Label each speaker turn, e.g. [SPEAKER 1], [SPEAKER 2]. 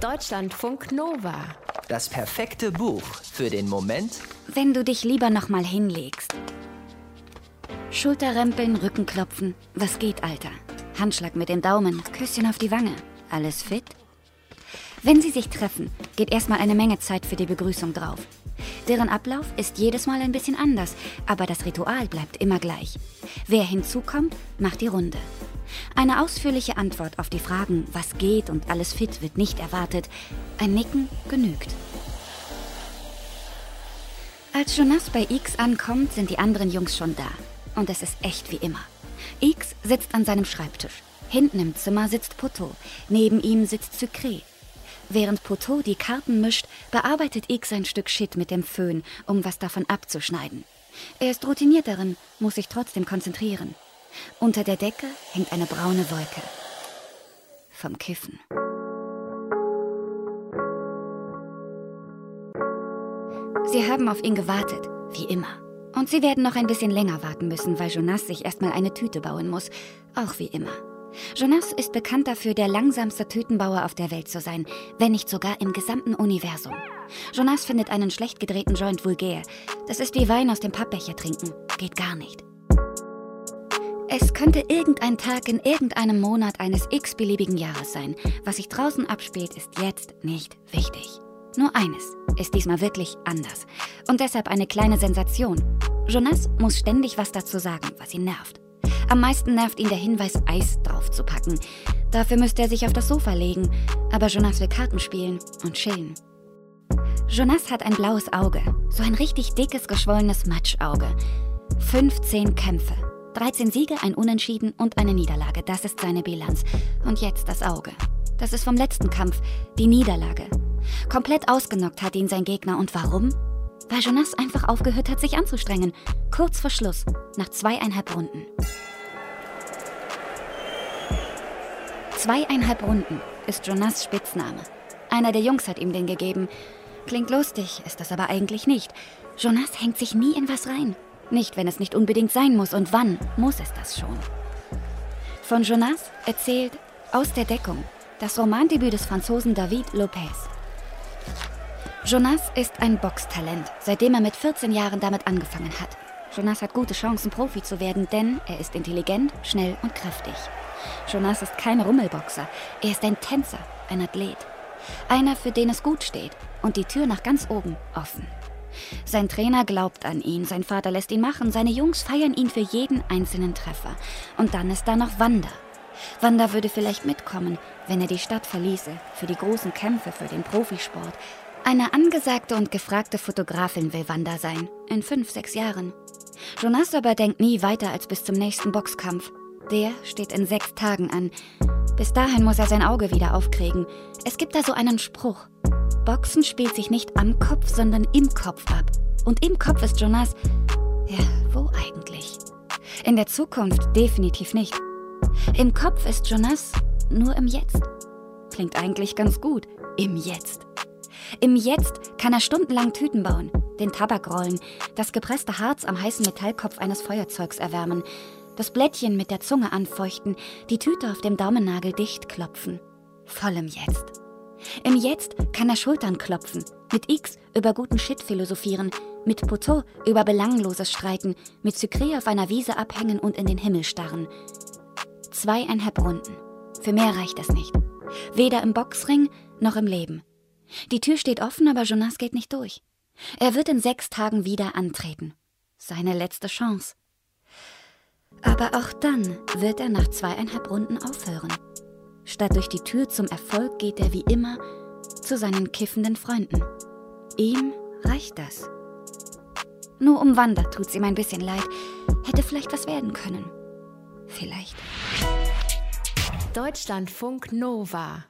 [SPEAKER 1] Deutschlandfunk Nova.
[SPEAKER 2] Das perfekte Buch für den Moment,
[SPEAKER 3] wenn du dich lieber noch mal hinlegst. Schulterrempeln, Rückenklopfen. Was geht, Alter? Handschlag mit dem Daumen, Küsschen auf die Wange. Alles fit? Wenn sie sich treffen, geht erstmal eine Menge Zeit für die Begrüßung drauf. Deren Ablauf ist jedes Mal ein bisschen anders, aber das Ritual bleibt immer gleich. Wer hinzukommt, macht die Runde. Eine ausführliche Antwort auf die Fragen, was geht und alles fit, wird nicht erwartet. Ein Nicken genügt. Als Jonas bei X ankommt, sind die anderen Jungs schon da. Und es ist echt wie immer. X sitzt an seinem Schreibtisch. Hinten im Zimmer sitzt Poto. Neben ihm sitzt Sucré. Während Poto die Karten mischt, bearbeitet X ein Stück Shit mit dem Föhn, um was davon abzuschneiden. Er ist routiniert darin, muss sich trotzdem konzentrieren. Unter der Decke hängt eine braune Wolke. Vom Kiffen. Sie haben auf ihn gewartet, wie immer. Und sie werden noch ein bisschen länger warten müssen, weil Jonas sich erstmal eine Tüte bauen muss. Auch wie immer. Jonas ist bekannt dafür, der langsamste Tütenbauer auf der Welt zu sein, wenn nicht sogar im gesamten Universum. Jonas findet einen schlecht gedrehten Joint vulgär. Das ist wie Wein aus dem Pappbecher trinken. Geht gar nicht. Es könnte irgendein Tag in irgendeinem Monat eines x-beliebigen Jahres sein. Was sich draußen abspielt, ist jetzt nicht wichtig. Nur eines ist diesmal wirklich anders. Und deshalb eine kleine Sensation. Jonas muss ständig was dazu sagen, was ihn nervt. Am meisten nervt ihn der Hinweis, Eis draufzupacken. Dafür müsste er sich auf das Sofa legen. Aber Jonas will Karten spielen und chillen. Jonas hat ein blaues Auge. So ein richtig dickes, geschwollenes Matschauge. 15 Kämpfe. 13 Siege, ein Unentschieden und eine Niederlage. Das ist seine Bilanz. Und jetzt das Auge. Das ist vom letzten Kampf, die Niederlage. Komplett ausgenockt hat ihn sein Gegner. Und warum? Weil Jonas einfach aufgehört hat, sich anzustrengen. Kurz vor Schluss, nach zweieinhalb Runden. Zweieinhalb Runden ist Jonas Spitzname. Einer der Jungs hat ihm den gegeben. Klingt lustig, ist das aber eigentlich nicht. Jonas hängt sich nie in was rein. Nicht, wenn es nicht unbedingt sein muss. Und wann muss es das schon? Von Jonas erzählt Aus der Deckung, das Romandebüt des Franzosen David Lopez. Jonas ist ein Boxtalent, seitdem er mit 14 Jahren damit angefangen hat. Jonas hat gute Chancen, Profi zu werden, denn er ist intelligent, schnell und kräftig. Jonas ist kein Rummelboxer, er ist ein Tänzer, ein Athlet. Einer, für den es gut steht und die Tür nach ganz oben offen. Sein Trainer glaubt an ihn, sein Vater lässt ihn machen, seine Jungs feiern ihn für jeden einzelnen Treffer. Und dann ist da noch Wanda. Wanda würde vielleicht mitkommen, wenn er die Stadt verließe, für die großen Kämpfe, für den Profisport. Eine angesagte und gefragte Fotografin will Wanda sein, in fünf, sechs Jahren. Jonas aber denkt nie weiter als bis zum nächsten Boxkampf. Der steht in sechs Tagen an. Bis dahin muss er sein Auge wieder aufkriegen. Es gibt da so einen Spruch. Boxen spielt sich nicht am Kopf, sondern im Kopf ab. Und im Kopf ist Jonas. Ja, wo eigentlich? In der Zukunft definitiv nicht. Im Kopf ist Jonas nur im Jetzt. Klingt eigentlich ganz gut. Im Jetzt. Im Jetzt kann er stundenlang Tüten bauen, den Tabak rollen, das gepresste Harz am heißen Metallkopf eines Feuerzeugs erwärmen, das Blättchen mit der Zunge anfeuchten, die Tüte auf dem Daumennagel dicht klopfen. Voll im Jetzt. Im Jetzt kann er Schultern klopfen, mit X über guten Shit philosophieren, mit Poteau über Belangloses streiten, mit Sucré auf einer Wiese abhängen und in den Himmel starren. Zweieinhalb Runden. Für mehr reicht es nicht. Weder im Boxring noch im Leben. Die Tür steht offen, aber Jonas geht nicht durch. Er wird in sechs Tagen wieder antreten. Seine letzte Chance. Aber auch dann wird er nach zweieinhalb Runden aufhören. Statt durch die Tür zum Erfolg geht er wie immer zu seinen kiffenden Freunden. Ihm reicht das. Nur um Wanda tut's ihm ein bisschen leid. Hätte vielleicht was werden können. Vielleicht.
[SPEAKER 1] Deutschlandfunk Nova